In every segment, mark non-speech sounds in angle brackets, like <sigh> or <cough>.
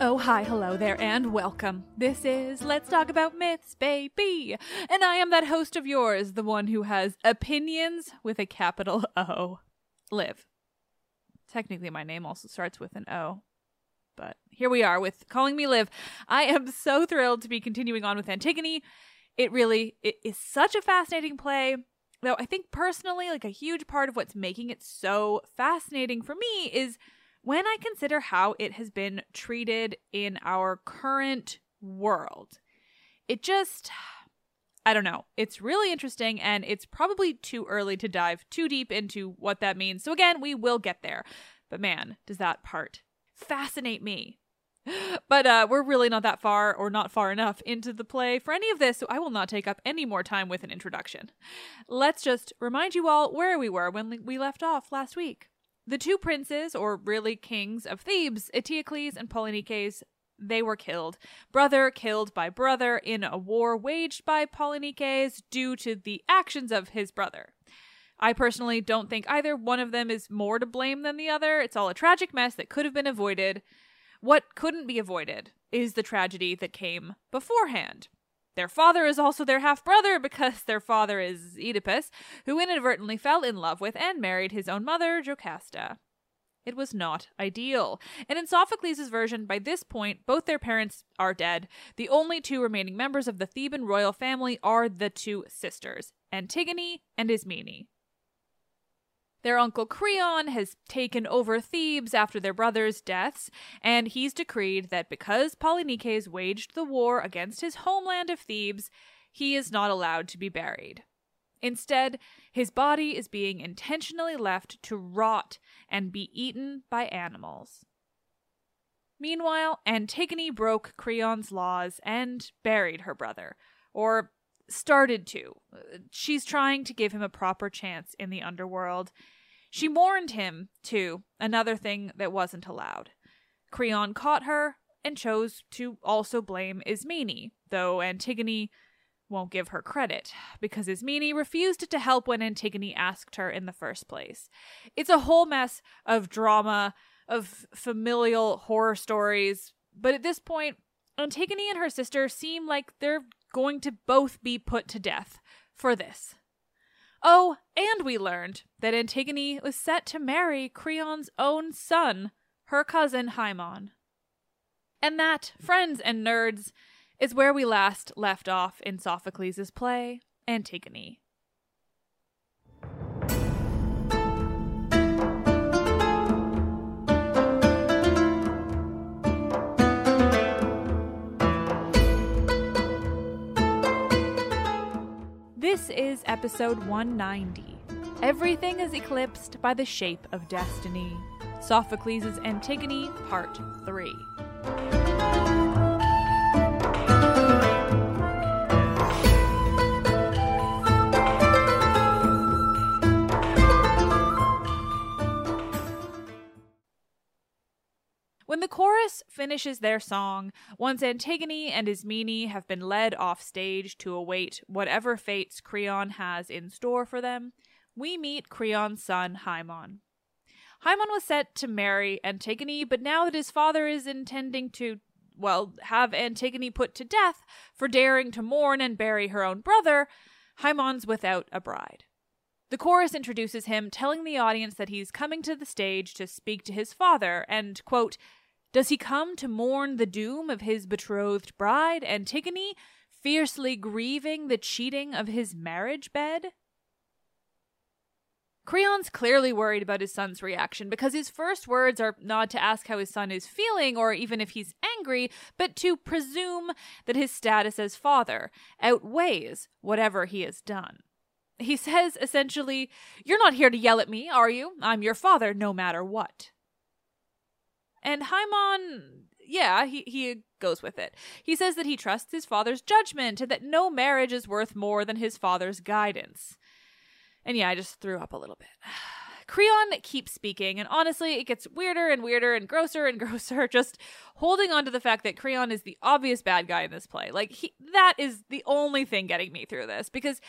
Oh, hi, hello there, and welcome. This is Let's Talk About Myths, baby. And I am that host of yours, the one who has opinions with a capital <laughs> O. Liv. Technically, my name also starts with an O. But here we are with calling me Liv. I am so thrilled to be continuing on with Antigone. It really it is such a fascinating play. Though I think personally, like a huge part of what's making it so fascinating for me is when I consider how it has been treated in our current world. It just, I don't know. It's really interesting, and it's probably too early to dive too deep into what that means. So, again, we will get there. But man, does that part fascinate me. <gasps> But uh, we're really not that far or not far enough into the play for any of this, so I will not take up any more time with an introduction. Let's just remind you all where we were when we left off last week. The two princes, or really kings of Thebes, Eteocles and Polynices, they were killed. Brother killed by brother in a war waged by Polynices due to the actions of his brother. I personally don't think either one of them is more to blame than the other. It's all a tragic mess that could have been avoided. What couldn't be avoided is the tragedy that came beforehand. Their father is also their half brother <laughs> because their father is Oedipus, who inadvertently fell in love with and married his own mother, Jocasta. It was not ideal. And in Sophocles' version, by this point, both their parents are dead. The only two remaining members of the Theban royal family are the two sisters, Antigone and Ismene. Their uncle Creon has taken over Thebes after their brothers' deaths, and he's decreed that because Polynices waged the war against his homeland of Thebes, he is not allowed to be buried. Instead, his body is being intentionally left to rot and be eaten by animals. Meanwhile, Antigone broke Creon's laws and buried her brother, or started to. She's trying to give him a proper chance in the underworld. She mourned him, too, another thing that wasn't allowed. Creon caught her and chose to also blame Ismene, though Antigone won't give her credit, because Ismene refused to help when Antigone asked her in the first place. It's a whole mess of drama, of familial horror stories, but at this point, Antigone and her sister seem like they're going to both be put to death for this. Oh, and we learned that Antigone was set to marry Creon's own son, her cousin Haemon. And that, friends and nerds, is where we last left off in Sophocles' play, Antigone. This is episode 190. Everything is eclipsed by the shape of destiny. Sophocles' Antigone, Part 3. Chorus finishes their song, once Antigone and Ismene have been led off stage to await whatever fates Creon has in store for them, we meet Creon's son Haemon. Haemon was set to marry Antigone, but now that his father is intending to, well, have Antigone put to death for daring to mourn and bury her own brother, Haemon's without a bride. The chorus introduces him, telling the audience that he's coming to the stage to speak to his father, and, quote, does he come to mourn the doom of his betrothed bride, Antigone, fiercely grieving the cheating of his marriage bed? Creon's clearly worried about his son's reaction because his first words are not to ask how his son is feeling or even if he's angry, but to presume that his status as father outweighs whatever he has done. He says essentially, You're not here to yell at me, are you? I'm your father no matter what. And Haemon, yeah, he, he goes with it. He says that he trusts his father's judgment and that no marriage is worth more than his father's guidance. And yeah, I just threw up a little bit. <sighs> Creon keeps speaking, and honestly, it gets weirder and weirder and grosser and <laughs> grosser, just holding on to the fact that Creon is the obvious bad guy in this play. Like, he, that is the only thing getting me through this, because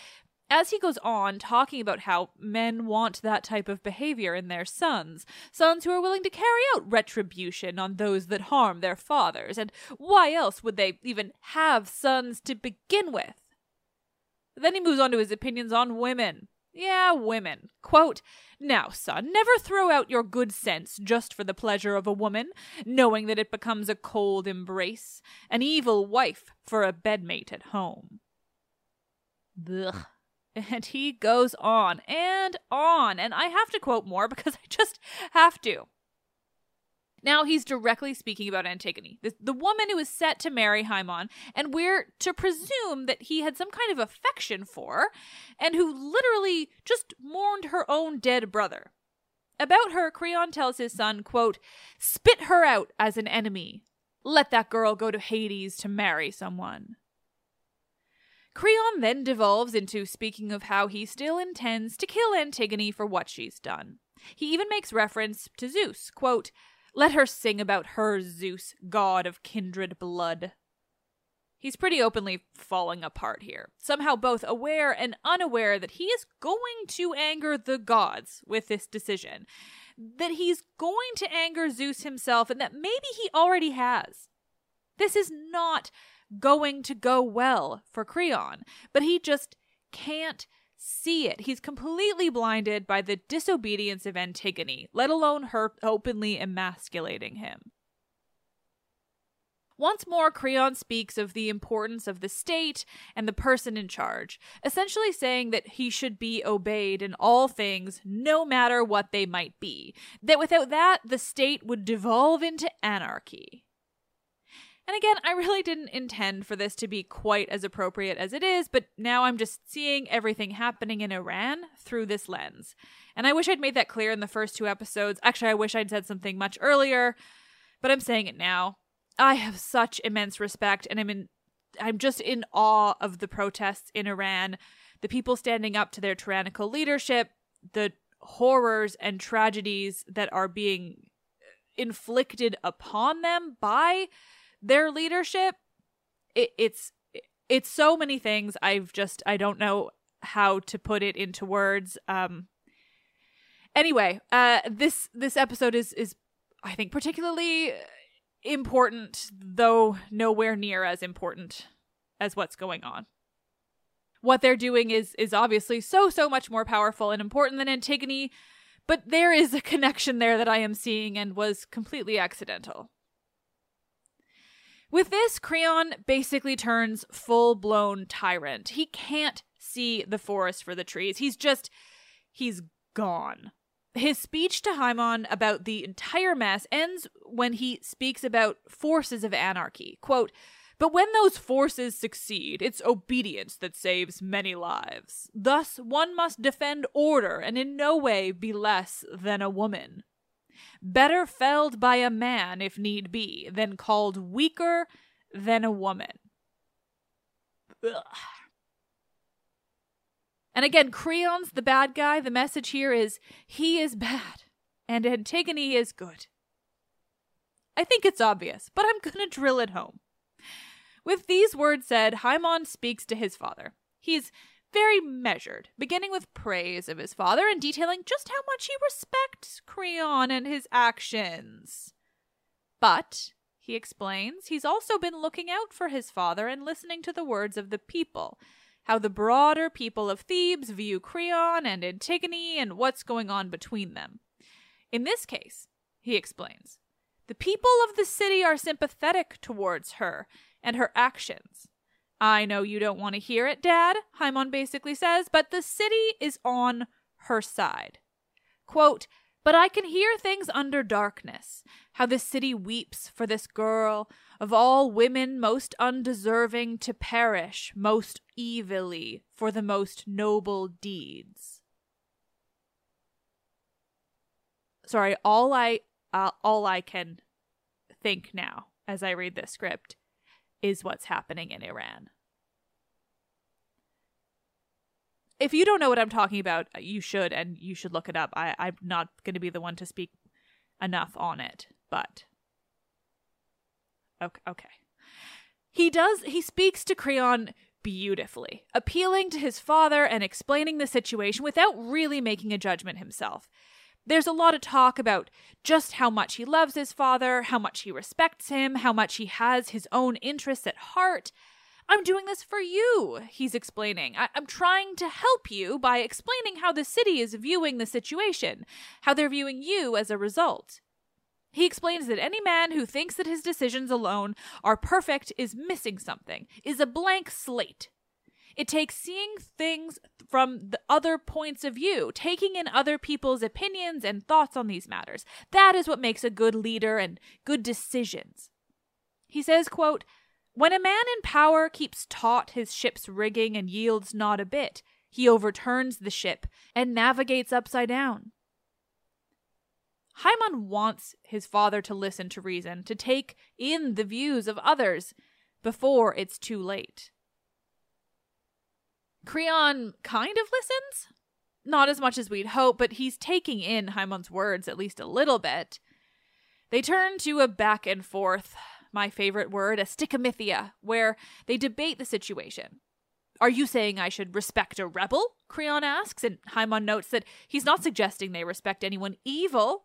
as he goes on talking about how men want that type of behavior in their sons, sons who are willing to carry out retribution on those that harm their fathers, and why else would they even have sons to begin with? Then he moves on to his opinions on women. Yeah, women. Quote, Now, son, never throw out your good sense just for the pleasure of a woman, knowing that it becomes a cold embrace, an evil wife for a bedmate at home. Ugh. And he goes on and on. And I have to quote more <laughs> because I just have to. Now he's directly speaking about Antigone, the, the woman who is set to marry Haemon, and we're to presume that he had some kind of affection for, and who literally just mourned her own dead brother. About her, Creon tells his son, quote, Spit her out as an enemy. Let that girl go to Hades to marry someone. Creon then devolves into speaking of how he still intends to kill Antigone for what she's done. He even makes reference to Zeus, quote, Let her sing about her Zeus, god of kindred blood. He's pretty openly falling apart here, somehow both aware and unaware that he is going to anger the gods with this decision, that he's going to anger Zeus himself, and that maybe he already has. This is not going to go well for Creon, but he just can't see it. He's completely blinded by the disobedience of Antigone, let alone her openly emasculating him. Once more, Creon speaks of the importance of the state and the person in charge, essentially saying that he should be obeyed in all things, no matter what they might be. That without that, the state would devolve into anarchy. And again, I really didn't intend for this to be quite as appropriate as it is, but now I'm just seeing everything happening in Iran through this lens. And I wish I'd made that clear in the first two episodes. Actually, I wish I'd said something much earlier, but I'm saying it now. I have such immense respect and I'm in I'm just in awe of the protests in Iran, the people standing up to their tyrannical leadership, the horrors and tragedies that are being inflicted upon them by their leadership it, it's it's so many things i've just i don't know how to put it into words um anyway uh this this episode is is i think particularly important though nowhere near as important as what's going on. What they're doing is is obviously so so much more powerful and important than Antigone, but there is a connection there that I am seeing and was completely accidental. With this, Creon basically turns full blown tyrant. He can't see the forest for the trees. He's just, he's gone. His speech to Haimon about the entire mess ends when he speaks about forces of anarchy. Quote, but when those forces succeed, it's obedience that saves many lives. Thus, one must defend order and in no way be less than a woman. Better felled by a man, if need be, than called weaker than a woman. Ugh. And again, Creon's the bad guy. The message here is he is bad and Antigone is good. I think it's obvious, but I'm going to drill it home. With these words said, Haimon speaks to his father. He's very measured, beginning with praise of his father and detailing just how much he respects Creon and his actions. But, he explains, he's also been looking out for his father and listening to the words of the people, how the broader people of Thebes view Creon and Antigone and what's going on between them. In this case, he explains, the people of the city are sympathetic towards her and her actions. I know you don't want to hear it, Dad, Haimon basically says, but the city is on her side. Quote, but I can hear things under darkness, how the city weeps for this girl, of all women most undeserving to perish most evilly for the most noble deeds. Sorry, all I uh, all I can think now as I read this script is what's happening in Iran. If you don't know what I'm talking about, uh, you should, and you should look it up. I, I'm not going to be the one to speak enough on it, but okay, okay. He does. He speaks to Creon beautifully, appealing to his father and explaining the situation without really making a judgment himself. There's a lot of talk about just how much he loves his father, how much he respects him, how much he has his own interests at heart. I'm doing this for you, he's explaining. I- am trying to help you by explaining how the city is viewing the situation, how they're viewing you as a result. He explains that any man who thinks that his decisions alone are perfect is missing something, is a blank slate. It takes seeing things from the other points of view, taking in other people's opinions and thoughts on these matters. That is what makes a good leader and good decisions. He says, quote, When a man in power keeps taut his ship's rigging and yields not a bit, he overturns the ship and navigates upside down. Haimon wants his father to listen to reason, to take in the views of others before it's too late. Creon kind of listens. Not as much as we'd hope, but he's taking in Haimon's words at least a little bit. They turn to a back and forth, my favorite word, a stichomythia, where they debate the situation. Are you saying I should respect a rebel? Creon asks, and Haimon notes that he's not suggesting they respect anyone evil.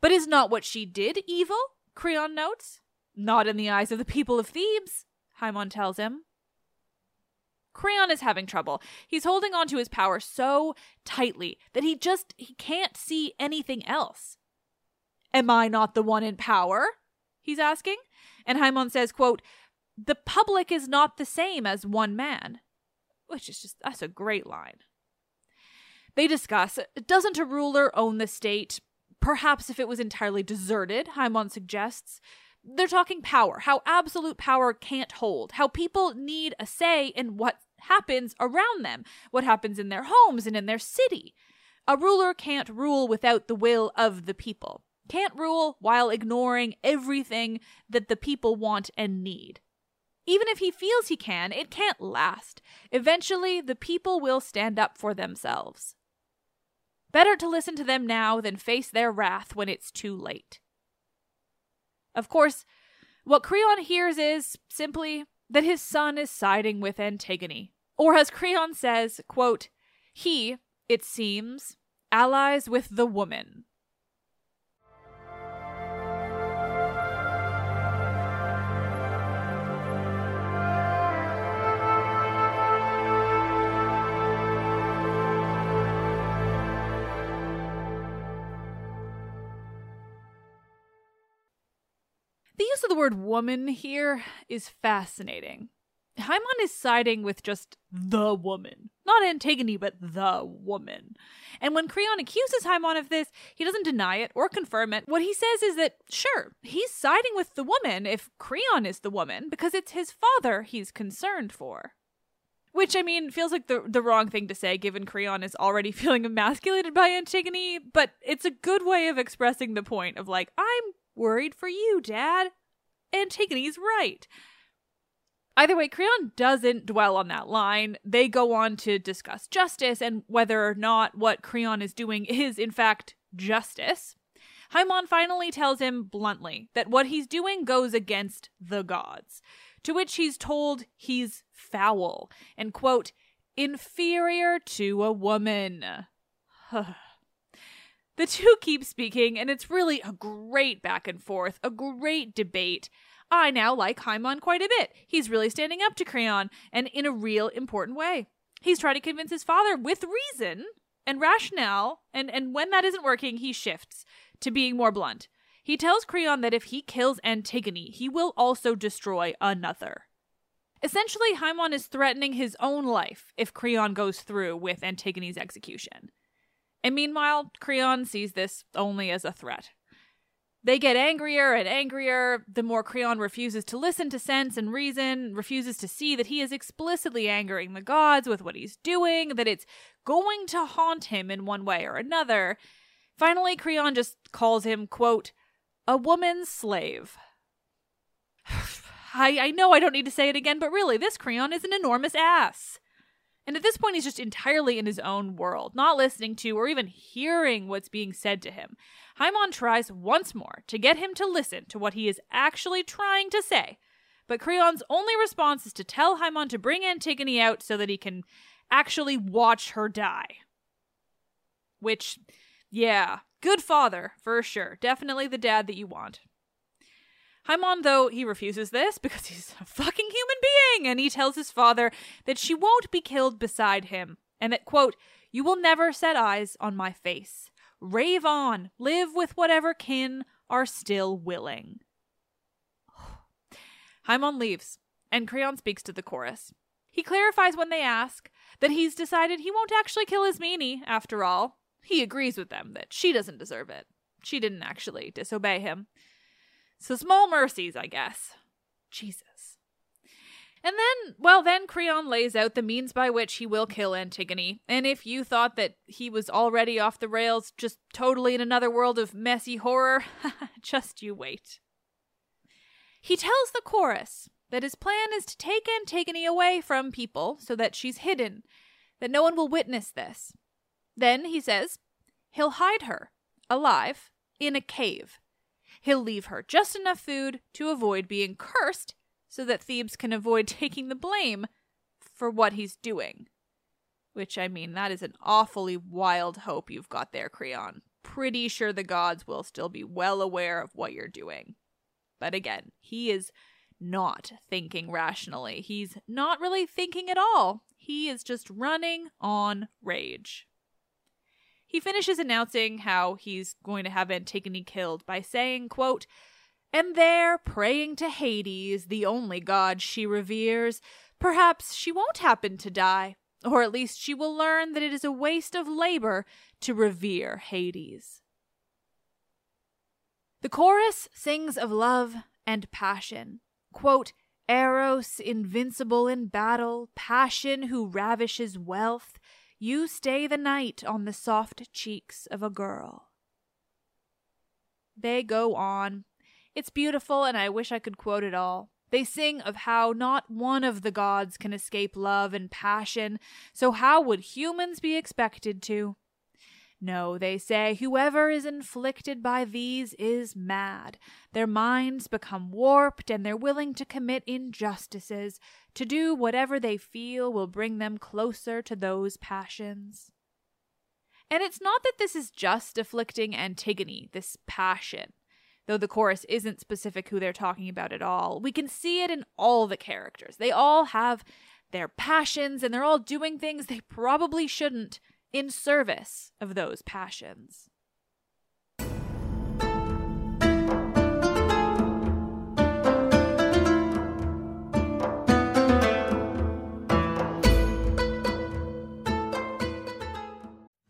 But is not what she did evil? Creon notes. Not in the eyes of the people of Thebes, Haimon tells him. Creon is having trouble. He's holding on to his power so tightly that he just he can't see anything else. Am I not the one in power? He's asking. And Haimon says, quote, The public is not the same as one man. Which is just that's a great line. They discuss, doesn't a ruler own the state? Perhaps if it was entirely deserted, Haimon suggests they're talking power, how absolute power can't hold, how people need a say in what happens around them, what happens in their homes and in their city. A ruler can't rule without the will of the people, can't rule while ignoring everything that the people want and need. Even if he feels he can, it can't last. Eventually, the people will stand up for themselves. Better to listen to them now than face their wrath when it's too late. Of course, what Creon hears is simply that his son is siding with Antigone. Or as Creon says, quote, he, it seems, allies with the woman. Use of the word woman here is fascinating. Haimon is siding with just the woman. Not Antigone, but the woman. And when Creon accuses Haimon of this, he doesn't deny it or confirm it. What he says is that, sure, he's siding with the woman if Creon is the woman, because it's his father he's concerned for. Which, I mean, feels like the, the wrong thing to say given Creon is already <laughs> feeling emasculated by Antigone, but it's a good way of expressing the point of, like, I'm worried for you, Dad. Antigone's right. Either way, Creon doesn't dwell on that line. They go on to discuss justice and whether or not what Creon is doing is, in fact, justice. Haimon finally tells him bluntly that what he's doing goes against the gods, to which he's told he's foul and, quote, inferior to a woman. The two keep speaking, and it's really a great back and forth, a great debate. I now like Haimon quite a bit. He's really standing up to Creon, and in a real important way. He's trying to convince his father with reason and rationale, and, and when that isn't working, he shifts to being more blunt. He tells Creon that if he kills Antigone, he will also destroy another. Essentially, Haimon is threatening his own life if Creon goes through with Antigone's execution. And meanwhile, Creon sees this only as a threat. They get angrier and angrier the more Creon refuses to listen to sense and reason, refuses to see that he is explicitly angering the gods with what he's doing, that it's going to haunt him in one way or another. Finally, Creon just calls him, quote, a woman's slave. <sighs> I, I know I don't need to say it again, but really, this Creon is an enormous ass. And at this point, he's just entirely in his own world, not listening to or even hearing what's being said to him. Haimon tries once more to get him to listen to what he is actually trying to say, but Creon's only response is to tell Haimon to bring Antigone out so that he can actually watch her die. Which, yeah, good father, for sure. Definitely the dad that you want. Haimon, though, he refuses this <laughs> because he's a fucking being, and he tells his father that she won't be killed beside him, and that, quote, you will never set eyes on my face. Rave on, live with whatever kin are still willing. <sighs> Haimon leaves, and Creon speaks to the chorus. He clarifies when they ask that he's decided he won't actually kill Ismene, after all. He agrees with them that she doesn't deserve it. She didn't actually disobey him. So small mercies, I guess. Jesus. And then, well, then Creon lays out the means by which he will kill Antigone. And if you thought that he was already off the rails, just totally in another world of messy horror, <laughs> just you wait. He tells the chorus that his plan is to take Antigone away from people so that she's hidden, that no one will witness this. Then, he says, he'll hide her, alive, in a cave. He'll leave her just enough food to avoid being cursed so that Thebes can avoid <laughs> taking the blame for what he's doing. Which, I mean, that is an awfully wild hope you've got there, Creon. Pretty sure the gods will still be well aware of what you're doing. But again, he is not thinking rationally. He's not really thinking at all. He is just running on rage. He finishes announcing how he's going to have Antigone killed by saying, quote, and there, praying to Hades, the only god she reveres, perhaps she won't happen to die, or at least she will learn that it is a waste of labor to revere Hades. The chorus sings of love and passion. Quote, Eros, invincible in battle, passion who ravishes wealth, you stay the night on the soft cheeks of a girl. They go on. It's beautiful, and I wish I could quote it all. They sing of how not one of the gods can escape love and passion, so how would humans be expected to? No, they say, whoever is inflicted by these is mad. Their minds become warped and they're willing to commit injustices, to do whatever they feel will bring them closer to those passions. And it's not that this is just afflicting Antigone, this passion. Though the chorus isn't specific who they're talking about at all, we can see it in all the characters. They all have their passions and they're all doing things they probably shouldn't in service of those passions.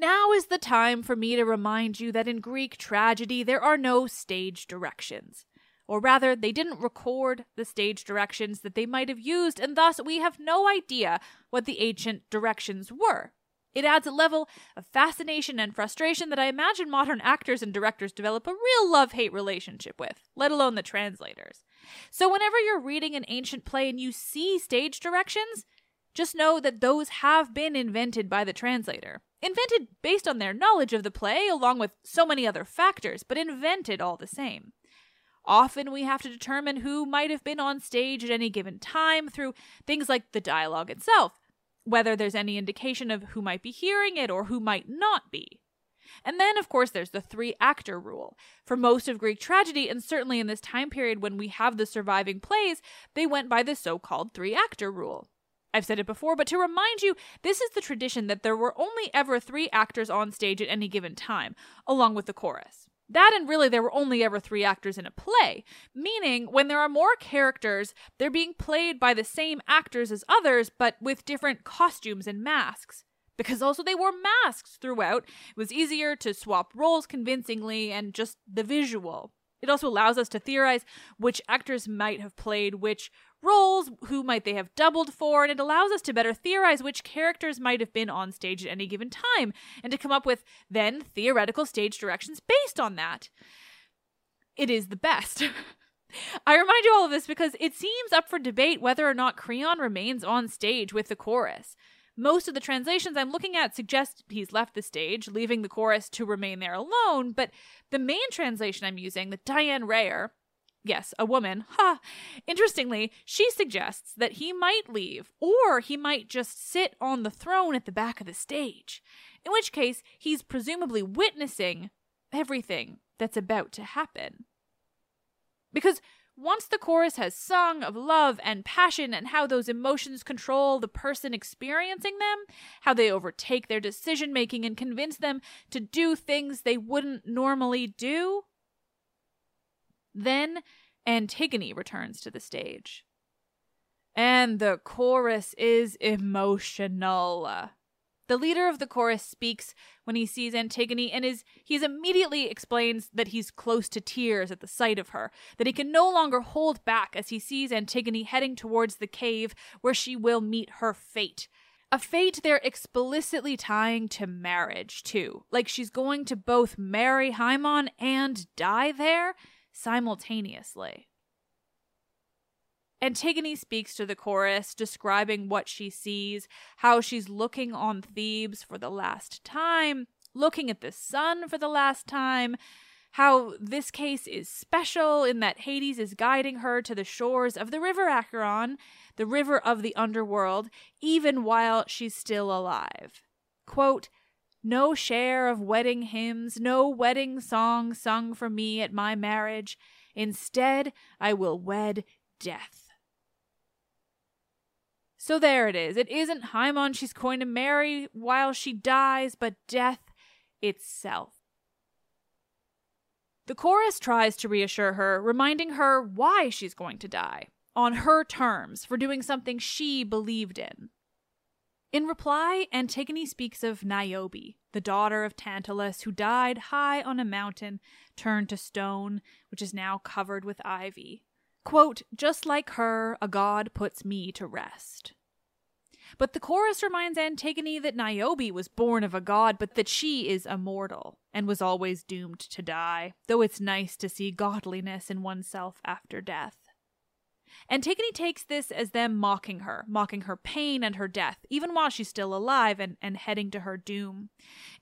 Now is the time for me to remind you that in Greek tragedy there are no stage directions. Or rather, they didn't record the stage directions that they might have used, and thus we have no idea what the ancient directions were. It adds a level of fascination and frustration that I imagine modern actors and directors develop a real love hate relationship with, let alone the translators. So, whenever you're reading an ancient play and you see stage directions, just know that those have been invented by the translator. Invented based on their knowledge of the play, along with so many other factors, but invented all the same. Often we have to determine who might have been on stage at any given time through things like the dialogue itself, whether there's any indication of who might be hearing it or who might not be. And then, of course, there's the three actor rule. For most of Greek tragedy, and certainly in this time period when we have the surviving plays, they went by the so called three actor rule. I've said it before, but to remind you, this is the tradition that there were only ever three actors on stage at any given time, along with the chorus. That and really there were only ever three actors in a play, meaning when there are more characters, they're being played by the same actors as others, but with different costumes and masks. Because also they wore masks throughout, it was easier to swap roles convincingly and just the visual. It also allows us to theorize which actors might have played which roles, who might they have doubled for, and it allows us to better theorize which characters might have been on stage at any given time, and to come up with then theoretical stage directions based on that. It is the best. <laughs> I remind you all of this because it seems up for debate whether or not Creon remains on stage with the chorus. Most of the translations I'm looking at suggest he's left the stage, leaving the chorus to remain there alone, but the main translation I'm using, the Diane Rayor, yes, a woman, ha, interestingly, she suggests that he might leave, or he might just sit on the throne at the back of the stage, in which case he's presumably witnessing everything that's about to happen. Because once the chorus has sung of love and passion and how those emotions control the person experiencing them, how they overtake their decision making and convince them to do things they wouldn't normally do, then Antigone returns to the stage. And the chorus is emotional. The leader of the chorus speaks when he sees Antigone and is he's immediately explains that he's close to tears at the sight of her, that he can no longer hold back as he sees Antigone heading towards the cave where she will meet her fate. A fate they're explicitly tying to marriage, too. Like she's going to both marry Haemon and die there simultaneously. Antigone speaks to the chorus, describing what she sees, how she's looking on Thebes for the last time, looking at the sun for the last time, how this case is special in that Hades is guiding her to the shores of the river Acheron, the river of the underworld, even while she's still alive. Quote, no share of wedding hymns, no wedding song sung for me at my marriage. Instead, I will wed death. So there it is. It isn't Haemon she's going to marry while she dies, but death itself. The chorus tries to reassure her, reminding her why she's going to die, on her terms, for doing something she believed in. In reply, Antigone speaks of Niobe, the daughter of Tantalus, who died high on a mountain turned to stone, which is now covered with ivy. Quote, just like her, a god puts me to rest. But the chorus reminds Antigone that Niobe was born of a god, but that she is immortal and was always doomed to die, though it's nice to see godliness in oneself after death. Antigone takes this as them mocking her, mocking her pain and her death, even while she's still alive and, and heading to her doom.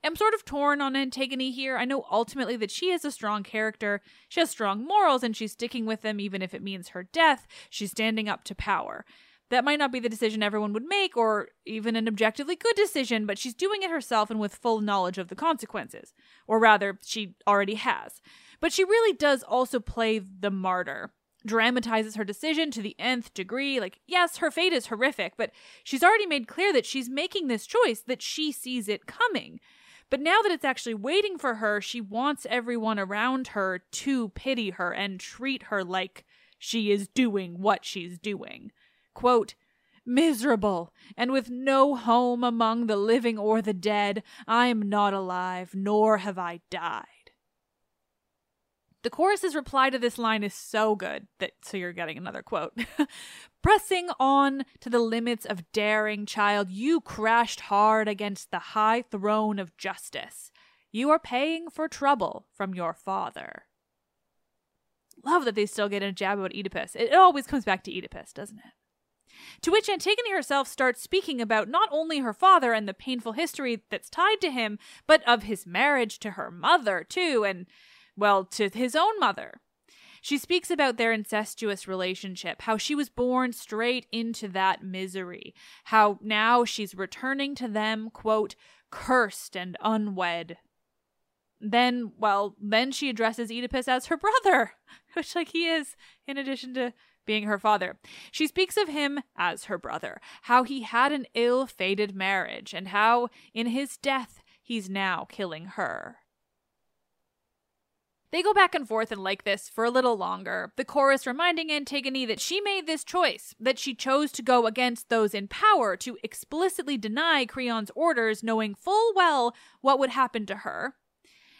I'm sort of torn on Antigone here. I know ultimately that she is a strong character, she has strong morals, and she's sticking with them even if it means her death. She's standing up to power. That might not be the decision everyone would make, or even an objectively good decision, but she's doing it herself and with full knowledge of the consequences. Or rather, she already has. But she really does also play the martyr dramatizes her decision to the nth degree. Like, yes, her fate is horrific, but she's already made clear that she's making this choice, that she sees it coming. But now that it's actually waiting for her, she wants everyone around her to pity her and treat her like she is doing what she's doing. Quote, Miserable, and with no home among the living or the dead, I am not alive, nor have I died. The chorus's reply to this line is so good that so you're getting another quote. <laughs> Pressing on to the limits of daring, child, you crashed hard against the high throne of justice. You are paying for trouble from your father. Love that they still get a jab about Oedipus. It always comes back to Oedipus, doesn't it? To which Antigone herself starts speaking about not only her father and the painful history that's tied to him, but of his marriage to her mother, too, and well, to his own mother. She speaks about their incestuous relationship, how she was born straight into that misery, how now she's returning to them, quote, cursed and unwed. Then, well, then she addresses Oedipus as her brother, <laughs> which, like, he is, in addition to being her father. She speaks of him as her brother, how he had an ill fated marriage, and how, in his death, he's now killing her. They go back and forth and like this for a little longer, the chorus reminding Antigone that she made this choice, that she chose to go against those in power to explicitly deny Creon's orders, knowing full well what would happen to her,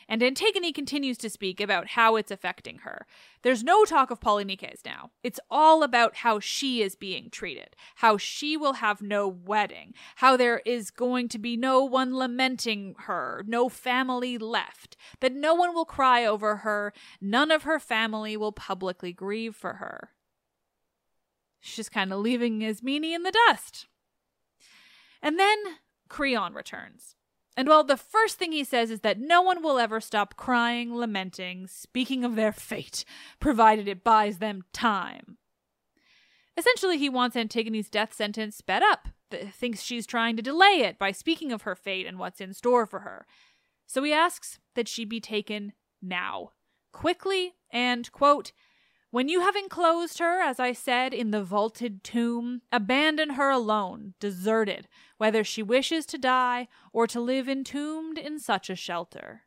and Antigone continues to speak about how it's affecting her. There's no talk of Polynices now. It's all about how she is being treated, how she will have no wedding, how there is going to be no one lamenting her, no family left, that no one will cry over her, none of her family will publicly grieve for her. She's kind of leaving Ismene in the dust. And then Creon returns. And well, the first thing he says is that no one will ever stop crying, lamenting, speaking of their fate, provided it buys them time. Essentially, he wants Antigone's death sentence sped up, thinks she's trying to delay it by speaking of her fate and what's in store for her. So he asks that she be taken now, quickly, and, quote, when you have enclosed her, as I said, in the vaulted tomb, abandon her alone, deserted, whether she wishes to die or to live entombed in such a shelter.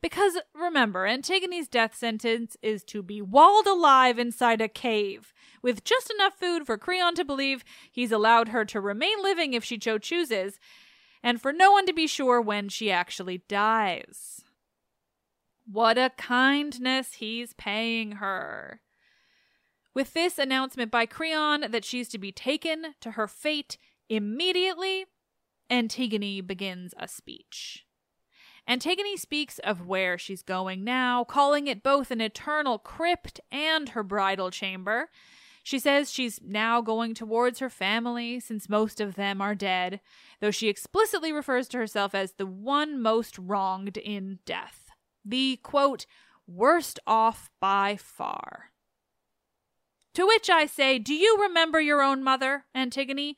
Because remember, Antigone's death sentence is to be walled alive inside a cave, with just enough food for Creon to believe he's allowed her to remain living if she so chooses, and for no one to be sure when she actually dies. What a kindness he's paying her. With this announcement by Creon that she's to be taken to her fate Immediately, Antigone begins a speech. Antigone speaks of where she's going now, calling it both an eternal crypt and her bridal chamber. She says she's now going towards her family since most of them are dead, though she explicitly refers to herself as the one most wronged in death. The quote, worst off by far. To which I say, Do you remember your own mother, Antigone?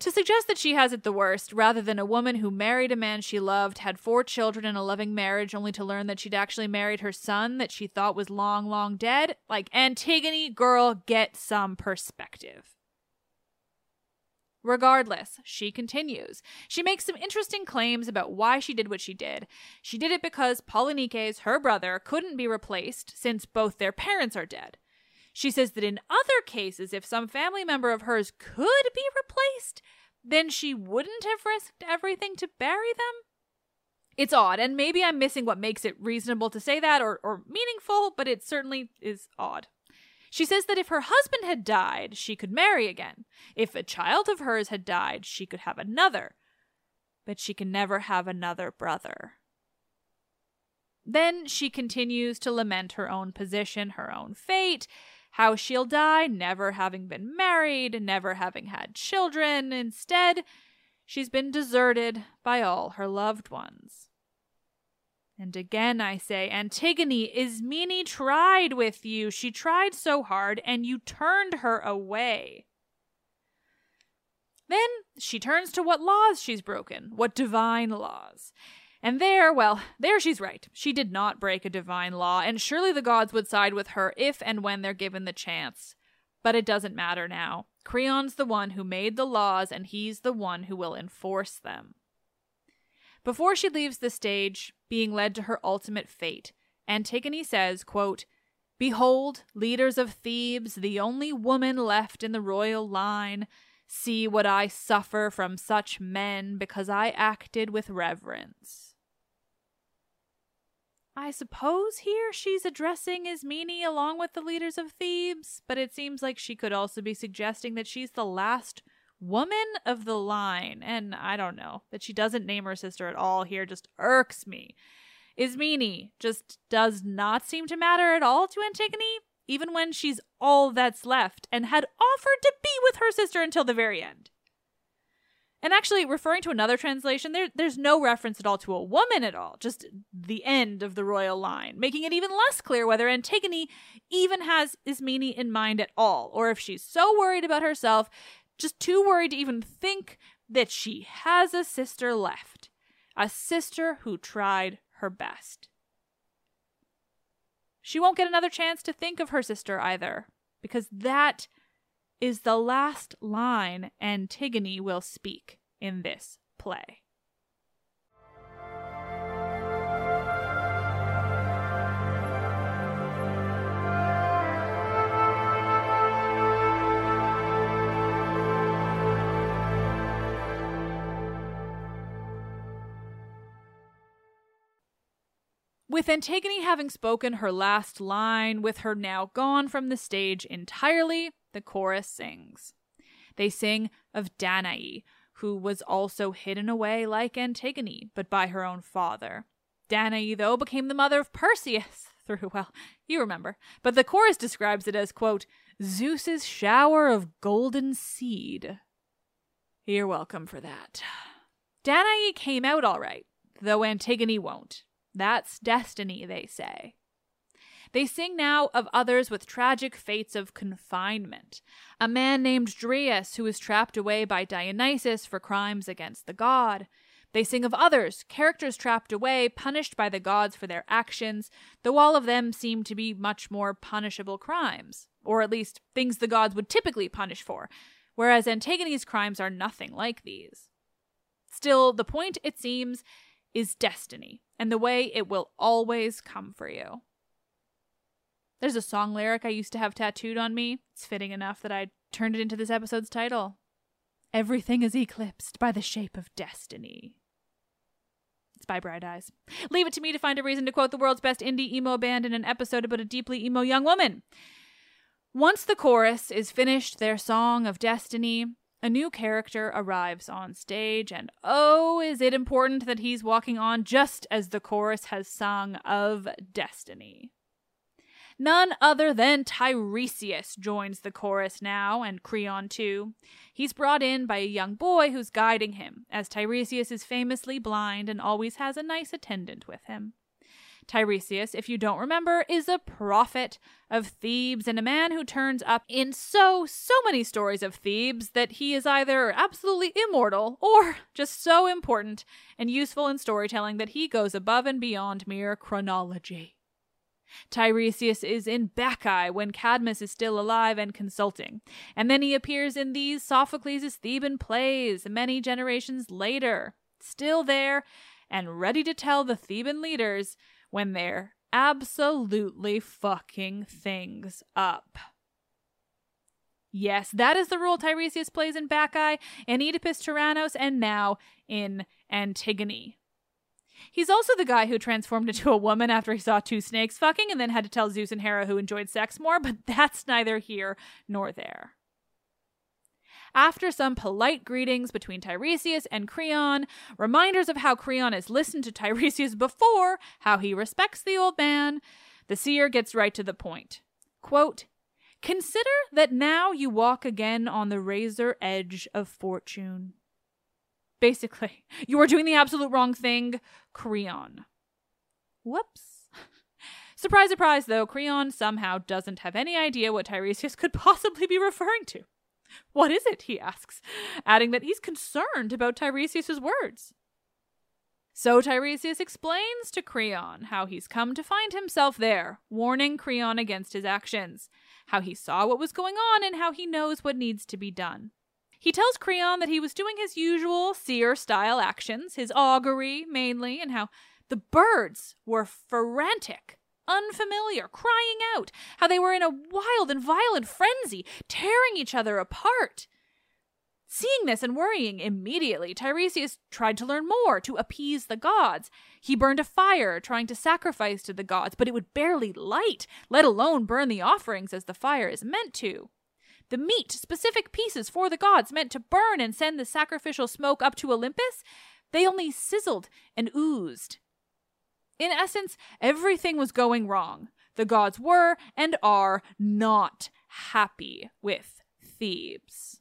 To suggest that she has it the worst, rather than a woman who married a man she loved, had four children in a loving marriage, only to learn that she'd actually married her son that she thought was long, long dead, like Antigone, girl, get some perspective. Regardless, she continues. She makes some interesting claims about why she did what she did. She did it because Polynices, her brother, couldn't be replaced since both their parents are dead. She says that in other cases, if some family member of hers could be replaced, then she wouldn't have risked everything to bury them. It's odd, and maybe I'm missing what makes it reasonable to say that or, or meaningful, but it certainly is odd. She says that if her husband had died, she could marry again. If a child of hers had died, she could have another. But she can never have another brother. Then she continues to lament her own position, her own fate, how she'll die, never having been married, never having had children. Instead, she's been deserted by all her loved ones. And again I say, Antigone, Ismene tried with you. She tried so hard, and you turned her away. Then she turns to what laws she's broken, what divine laws. And there, well, there she's right. She did not break a divine law, and surely the gods would side with her if and when they're given the chance. But it doesn't matter now. Creon's the one who made the laws, and he's the one who will enforce them. Before she leaves the stage, being led to her ultimate fate, Antigone says, quote, Behold, leaders of Thebes, the only woman left in the royal line, see what I suffer from such men because I acted with reverence. I suppose here she's addressing Ismene along with the leaders of Thebes, but it seems like she could also be suggesting that she's the last woman of the line. And I don't know, that she doesn't name her sister at all here just irks me. Ismene just does not seem to matter at all to Antigone, even when she's all that's left and had offered to be with her sister until the very end. And actually, referring to another translation, there, there's no reference at all to a woman at all, just the end of the royal line, making it even less clear whether Antigone even has Ismene in mind at all, or if she's so worried about herself, just too worried to even think that she has a sister left, a sister who tried her best. She won't get another chance to think of her sister either, because that is the last line Antigone will speak in this play. With Antigone having spoken her last line, with her now gone from the stage entirely, the chorus sings. They sing of Danae, who was also hidden away like Antigone, but by her own father. Danae, though, became the mother of Perseus <laughs> through, well, you remember. But the chorus describes it as, quote, Zeus's shower of golden seed. You're welcome for that. Danae came out all right, though Antigone won't. That's destiny, they say. They sing now of others with tragic fates of confinement. A man named Dryas, who was trapped away by Dionysus for crimes against the god. They sing of others, characters trapped away, punished by the gods for their actions, though all of them seem to be much more punishable crimes, or at least things the gods would typically punish for, whereas Antigone's crimes are nothing like these. Still, the point, it seems, is destiny, and the way it will always come for you. There's a song lyric I used to have tattooed on me. It's fitting enough that I turned it into this episode's title. Everything is eclipsed by the shape of destiny. It's by Bright Eyes. Leave it to me to find a reason to quote the world's best indie emo band in an episode about a deeply emo young woman. Once the chorus is finished their song of destiny, a new character arrives on stage, and oh, is it important that he's walking on just as the chorus has sung of destiny. None other than Tiresias joins the chorus now, and Creon too. He's brought in by a young boy who's guiding him, as Tiresias is famously blind and always has a nice attendant with him. Tiresias, if you don't remember, is a prophet of Thebes and a man who turns up in so, so many stories of Thebes that he is either absolutely immortal or <laughs> just so important and useful in storytelling that he goes above and beyond mere chronology. Tiresias is in Bacchae when Cadmus is still alive and consulting, and then he appears in these Sophocles' Theban plays many generations later, still there and ready to tell the Theban leaders when they're absolutely fucking things up. Yes, that is the role Tiresias plays in Bacchae, in Oedipus Tyrannos, and now in Antigone. He's also the guy who transformed into a woman after he saw two snakes fucking and then had to tell Zeus and Hera who enjoyed sex more, but that's neither here nor there. After some polite greetings between Tiresias and Creon, reminders of how Creon has listened to <laughs> Tiresias before, how he respects the old man, the seer gets right to the point. Quote, Consider that now you walk again on the razor edge of fortune. Basically, <laughs> you are doing the absolute wrong thing, Creon. Whoops. <laughs> surprise, surprise, though, Creon somehow doesn't have any idea what Tiresias could possibly be referring to. <laughs> What is it? he asks, adding that he's concerned about Tiresias's words. So Tiresias explains to Creon how he's come to find himself there, warning Creon against his actions, how he saw what was going on, and how he knows what needs to be done. He tells Creon that he was doing his usual seer style actions, his augury mainly, and how the birds were frantic unfamiliar, crying out, how they were in a wild and violent frenzy, tearing each other apart. Seeing this and worrying immediately, Tiresias tried to learn more to appease the gods. He burned a fire, trying to sacrifice to the gods, but it would barely light, let alone burn the offerings as the fire is meant to. The meat, specific pieces for the gods meant to burn and send the sacrificial smoke up to Olympus, they only sizzled and oozed. In essence, everything was going wrong. The gods were and are not happy with Thebes.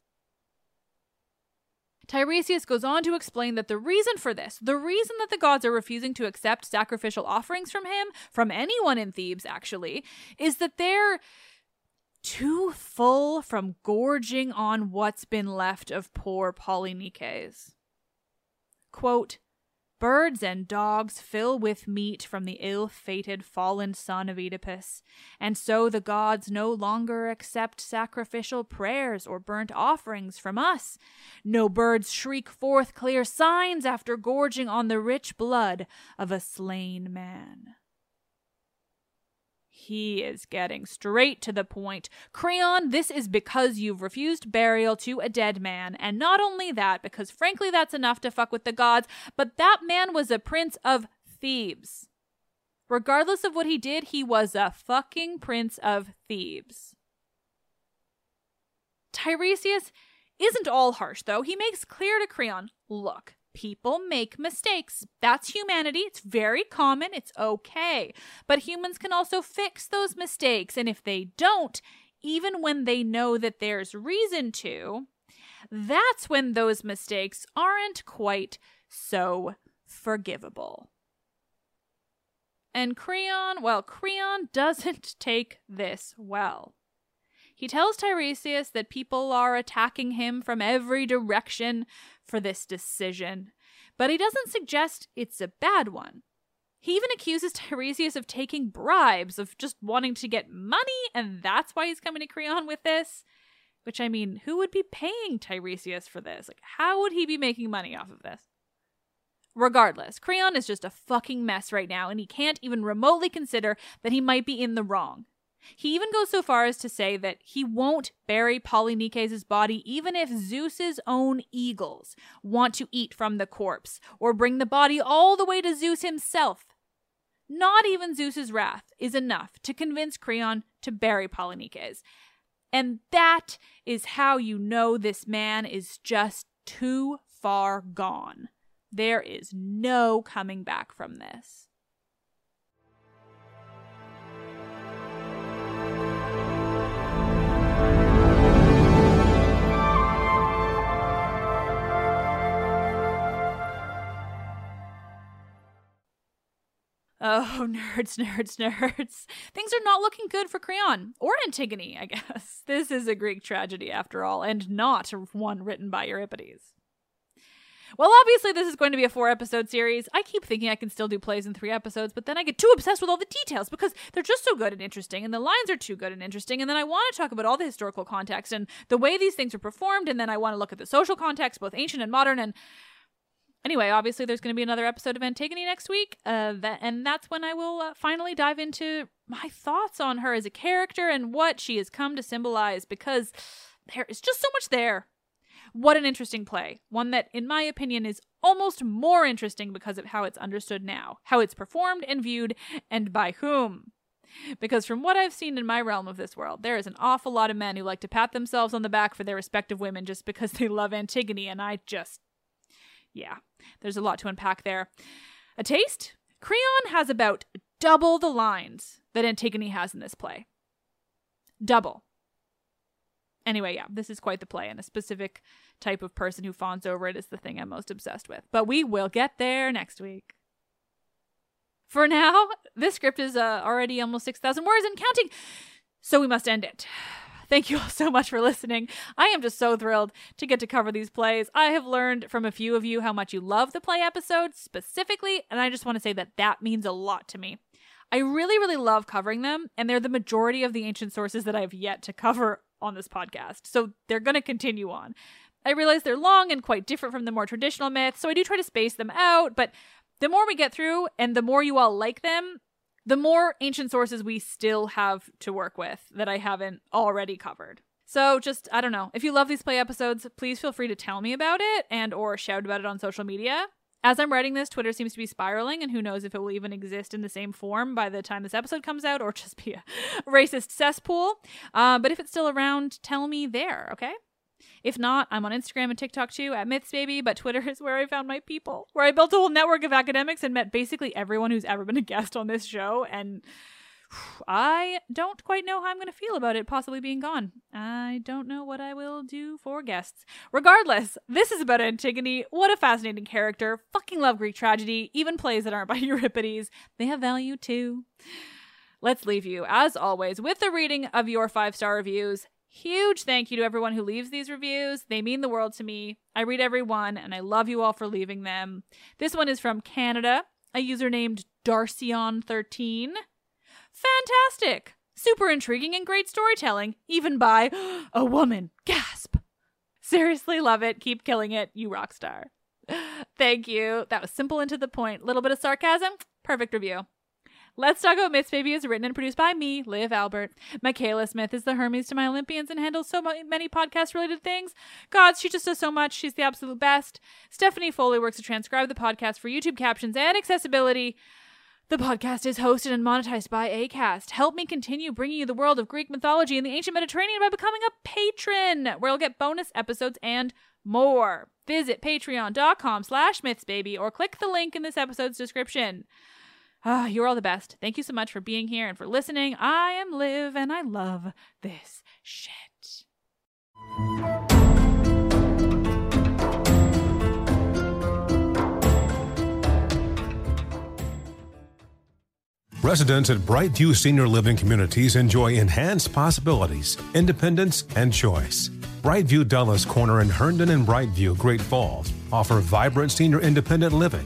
Tiresias goes on to explain that the reason for this, the reason that the gods are refusing to accept sacrificial offerings from him, from anyone in Thebes actually, is that they're too full from gorging on what's been left of poor Polynices. Quote, Birds and dogs fill with meat from the ill fated fallen son of Oedipus, and so the gods no longer accept sacrificial prayers or burnt offerings from us. No birds shriek forth clear signs after gorging on the rich blood of a slain man. He is getting straight to the point. Creon, this is because you've refused burial to a dead man. And not only that, because frankly that's enough to fuck with the gods, but that man was a prince of Thebes. Regardless of what he did, he was a fucking prince of Thebes. Tiresias isn't all harsh, though. He makes clear to Creon look, people make mistakes. That's humanity. It's very common. It's okay. But humans can also fix those mistakes. And if they don't, even when they know that there's reason to, that's when those mistakes aren't quite so forgivable. And Creon, well, Creon <laughs> doesn't take this well. He tells Tiresias that people are attacking him from every direction for this decision, but he doesn't suggest it's a bad one. He even accuses Tiresias of taking bribes, of just wanting to get money, and that's why he's coming to Creon with this. Which, I mean, who would be paying Tiresias for this? Like, how would he be making money off of this? Regardless, Creon is just a fucking mess right now, and he can't even remotely consider that he might be in the wrong. He even goes so far as to say that he won't bury Polynices' body even if Zeus's own eagles want to eat from the corpse or bring the body all the way to Zeus himself. Not even Zeus's wrath is enough to convince Creon to bury Polynices. And that is how you know this man is just too far gone. There is no coming back from this. Oh, <laughs> nerds, nerds, nerds. Things are not looking good for Creon or Antigone, I guess. <laughs> This is a Greek tragedy after all, and not one written by Euripides. Well, obviously, this is going to be a four episode series. I keep thinking I can still do plays in three episodes, but then I get too obsessed with all the details because they're just so good and interesting, and the lines are too good and interesting. And then I want to talk about all the historical context and the way these things are performed, and then I want to look at the social context, both ancient and modern. And anyway, obviously, there's going to be another episode of Antigone next week, uh, that, and that's when I will uh, finally dive into my thoughts on her as a character and what she has come to symbolize because there is just so much there. What an interesting play. One that, in my opinion, is almost more interesting because of how it's understood now, how it's performed and viewed, and by whom. Because from what I've seen in my realm of this world, there is an awful lot of men who like to pat themselves on the back for their respective women just because they love Antigone, and I just. Yeah, there's a lot to unpack there. A taste? Creon has about double the lines that Antigone has in this play. Double. Anyway, yeah, this is quite the play, and a specific type of person who fawns over it is the thing I'm most obsessed with. But we will get there next week. For now, <laughs> this script is uh, already almost 6,000 words and counting, so we must end it. Thank you all so much for listening. I am just so thrilled to get to cover these plays. I have learned from a few of you how much you love the play episodes specifically, and I just want to say that that means a lot to me. I really, really love covering them, and they're the majority of the ancient sources that I've yet to cover on this podcast. So they're going to continue on. I realize they're long and quite different from the more traditional myths, so I do try to space them out, but the more we get through and the more you all like them, the more ancient sources we still have to work with that I haven't already covered. So just I don't know. If you love these play episodes, please feel free to tell me about it and or shout about it on social media. As I'm writing this, Twitter seems to be spiraling, and who knows if it will even exist in the same form by the time this episode comes out or <laughs> just be a racist cesspool. Uh, but if it's still around, tell me there, okay? If not, I'm on Instagram and TikTok too at MythsBaby, but Twitter is where I found my people, where I built a whole network of academics and met basically everyone who's ever been a guest on this show. And I don't quite know how I'm going to feel about it possibly being gone. I don't know what I will do for guests. Regardless, this is about Antigone. What a fascinating character. Fucking love Greek tragedy. Even plays that aren't by <laughs> Euripides, they have value too. Let's leave you, as always, with the reading of your five star reviews. Huge thank you to everyone who leaves these reviews. They mean the world to me. I read every one, and I love you all for leaving them. This one is from Canada, a user named Darcion13. Fantastic! Super intriguing and great storytelling, even by <gasps> a woman. Gasp! Seriously, love it. Keep killing it, you rock star. <gasps> Thank you. That was simple and to the point. Little bit of sarcasm. Perfect review. Let's Talk About Myths Baby is written and produced by me, Liv Albert. Michaela Smith is the Hermes to my Olympians and handles so many podcast related things. God, she just does so much. She's the absolute best. Stephanie Foley works to transcribe the podcast for YouTube captions and accessibility. The podcast is hosted and monetized by ACAST. Help me continue bringing you the world of Greek mythology and the ancient Mediterranean by becoming a patron, where you'll get bonus episodes and more. Visit patreon.com slash mythsbaby or click the link in this episode's description. Ah, you're all the best. Thank you so much for being here and for listening. I am Liv and I love this shit. Residents at Brightview Senior Living Communities enjoy enhanced possibilities, independence, and choice. Brightview Dulles Corner in Herndon and Brightview, Great Falls offer vibrant senior independent living,